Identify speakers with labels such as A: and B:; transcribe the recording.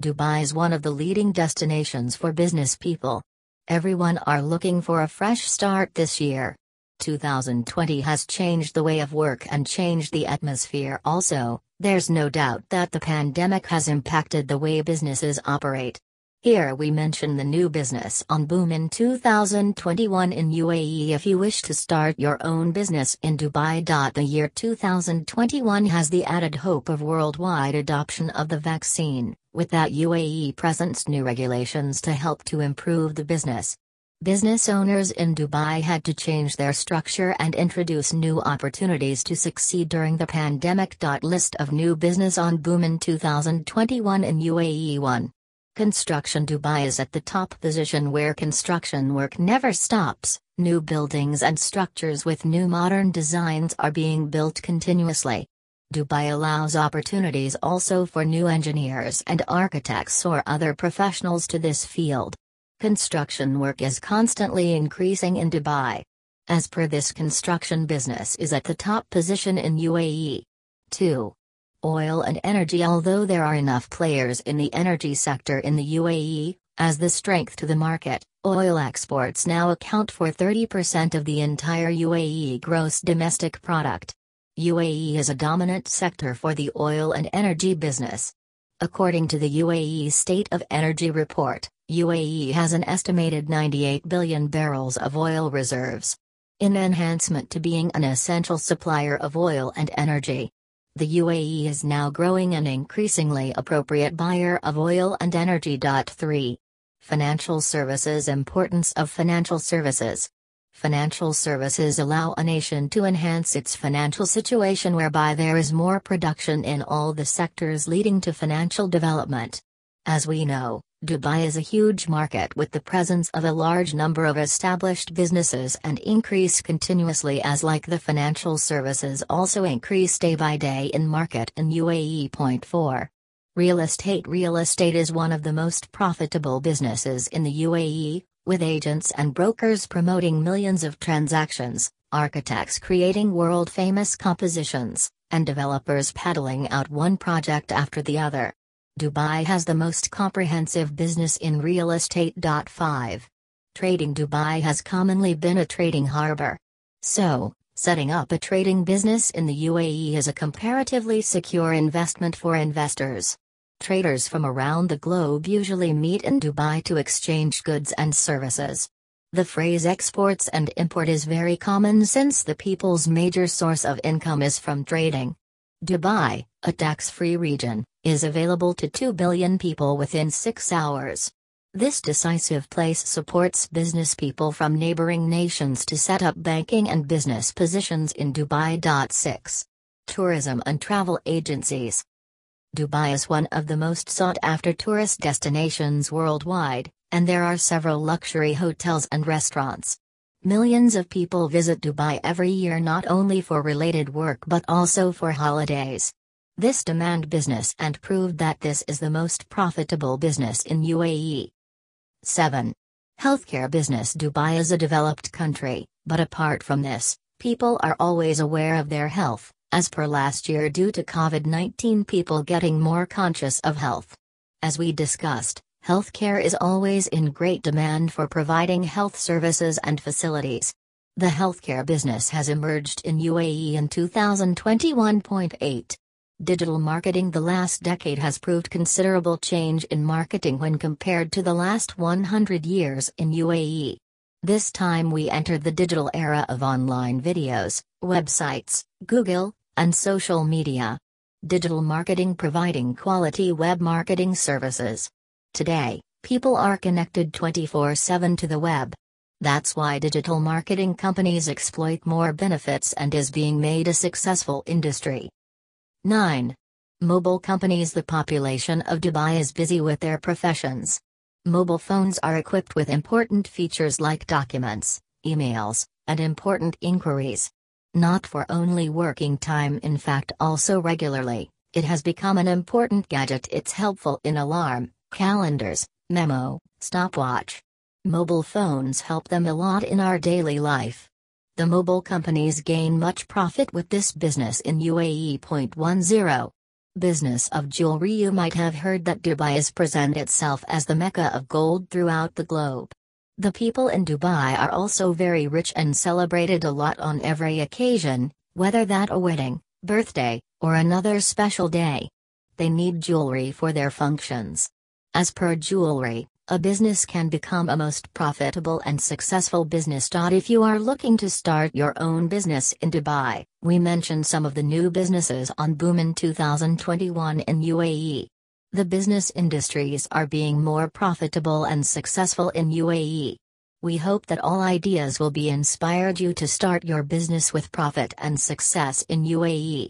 A: Dubai is one of the leading destinations for business people. Everyone are looking for a fresh start this year. 2020 has changed the way of work and changed the atmosphere also. There's no doubt that the pandemic has impacted the way businesses operate. Here we mention the new business on boom in 2021 in UAE if you wish to start your own business in Dubai. The year 2021 has the added hope of worldwide adoption of the vaccine, with that UAE presents new regulations to help to improve the business. Business owners in Dubai had to change their structure and introduce new opportunities to succeed during the pandemic. List of new business on boom in 2021 in UAE 1. Construction Dubai is at the top position where construction work never stops, new buildings and structures with new modern designs are being built continuously. Dubai allows opportunities also for new engineers and architects or other professionals to this field. Construction work is constantly increasing in Dubai. As per this construction business is at the top position in UAE. 2. Oil and energy Although there are enough players in the energy sector in the UAE, as the strength to the market, oil exports now account for 30% of the entire UAE gross domestic product. UAE is a dominant sector for the oil and energy business. According to the UAE State of Energy Report, UAE has an estimated 98 billion barrels of oil reserves. In enhancement to being an essential supplier of oil and energy, the UAE is now growing an increasingly appropriate buyer of oil and energy. 3. Financial services Importance of financial services. Financial services allow a nation to enhance its financial situation whereby there is more production in all the sectors leading to financial development. As we know, Dubai is a huge market with the presence of a large number of established businesses and increase continuously as like the financial services also increase day by day in market in UAE. Point 4. Real estate Real estate is one of the most profitable businesses in the UAE, with agents and brokers promoting millions of transactions, architects creating world-famous compositions, and developers peddling out one project after the other. Dubai has the most comprehensive business in real estate. 5. Trading Dubai has commonly been a trading harbor. So, setting up a trading business in the UAE is a comparatively secure investment for investors. Traders from around the globe usually meet in Dubai to exchange goods and services. The phrase exports and import is very common since the people's major source of income is from trading. Dubai, a tax-free region, is available to 2 billion people within 6 hours. This decisive place supports business people from neighboring nations to set up banking and business positions in Dubai. 6. Tourism and travel agencies. Dubai is one of the most sought after tourist destinations worldwide, and there are several luxury hotels and restaurants. Millions of people visit Dubai every year not only for related work but also for holidays. This demand business and proved that this is the most profitable business in UAE. 7. Healthcare business Dubai is a developed country, but apart from this, people are always aware of their health, as per last year due to COVID 19, people getting more conscious of health. As we discussed, healthcare is always in great demand for providing health services and facilities. The healthcare business has emerged in UAE in 2021.8. Digital marketing The last decade has proved considerable change in marketing when compared to the last 100 years in UAE. This time we entered the digital era of online videos, websites, Google, and social media. Digital marketing providing quality web marketing services. Today, people are connected 24 7 to the web. That's why digital marketing companies exploit more benefits and is being made a successful industry. 9. Mobile companies The population of Dubai is busy with their professions. Mobile phones are equipped with important features like documents, emails, and important inquiries. Not for only working time, in fact, also regularly, it has become an important gadget. It's helpful in alarm, calendars, memo, stopwatch. Mobile phones help them a lot in our daily life. The mobile companies gain much profit with this business in UAE. 10. Business of jewelry You might have heard that Dubai is present itself as the mecca of gold throughout the globe. The people in Dubai are also very rich and celebrated a lot on every occasion, whether that a wedding, birthday, or another special day. They need jewelry for their functions. As per jewelry, a business can become a most profitable and successful business. If you are looking to start your own business in Dubai, we mention some of the new businesses on boom in 2021 in UAE. The business industries are being more profitable and successful in UAE. We hope that all ideas will be inspired you to start your business with profit and success in UAE.